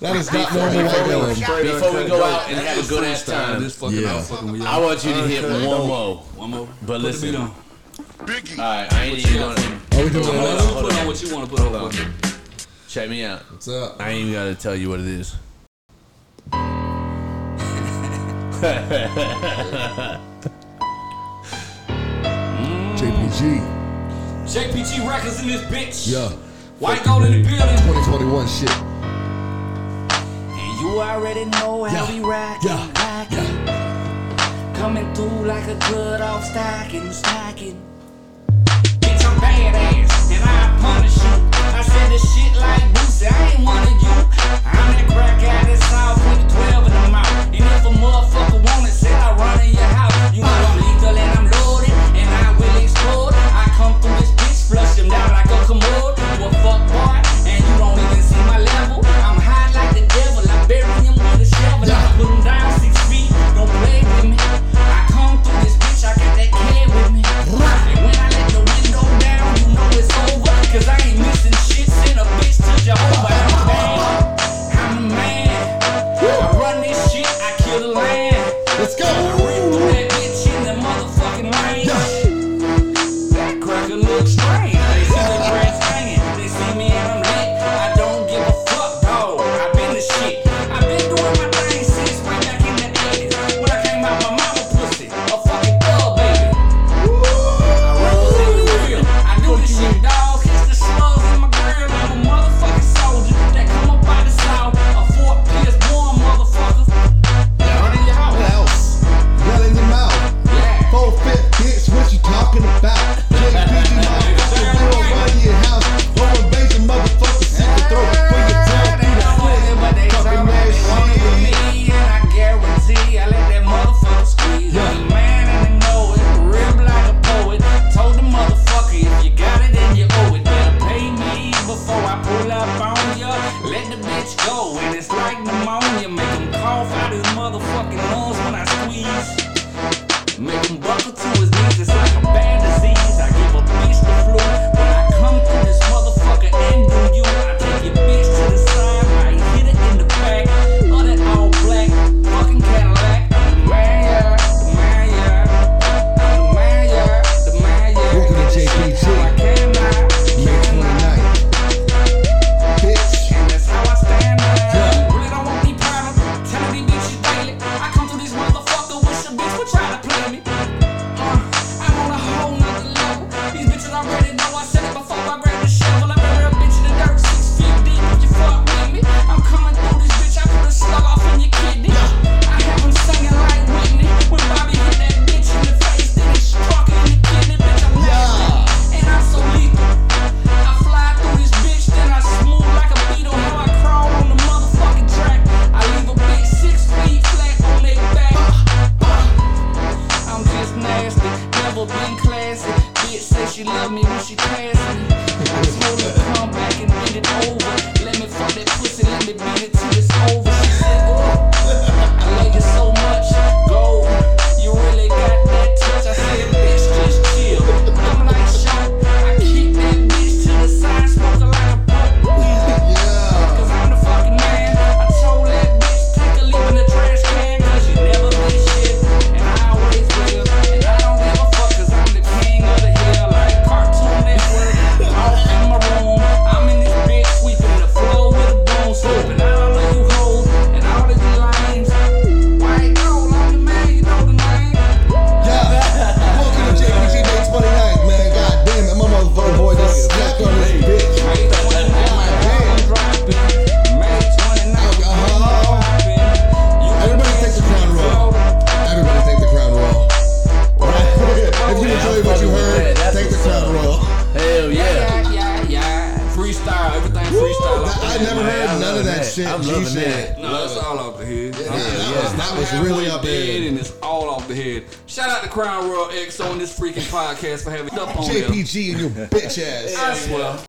That is not normal white villain. Before we go out and have a good ass time, yeah. I want you to hit one more. One more. But listen. All right, I ain't even gonna. Are we doing hold? On, hold on, what you want to put hold on. Check me out. What's up? I ain't even gotta tell you what it is. JPG. JPG records in this bitch. Yeah. White gold in the building. 2021 shit. You already know how yeah. we rockin', yeah. rockin'. Yeah. Coming through like a good off stocking, stocking. Bitch, I'm badass, and I punish you. I said this shit like Boosie, I ain't wanna buckled to his business. classy. Bitch say she love me when she passing. I told her come back and get it over. Let me fuck that pussy, let me beat it till it's over. She said. shit. I'm G loving shit. that. No, it's all off the head. Yeah, yeah, yeah. It's, it's really up dead, and it's all off the head. Shout out to Crown Royal X on this freaking podcast for having up on JPG and your bitch ass. I swear.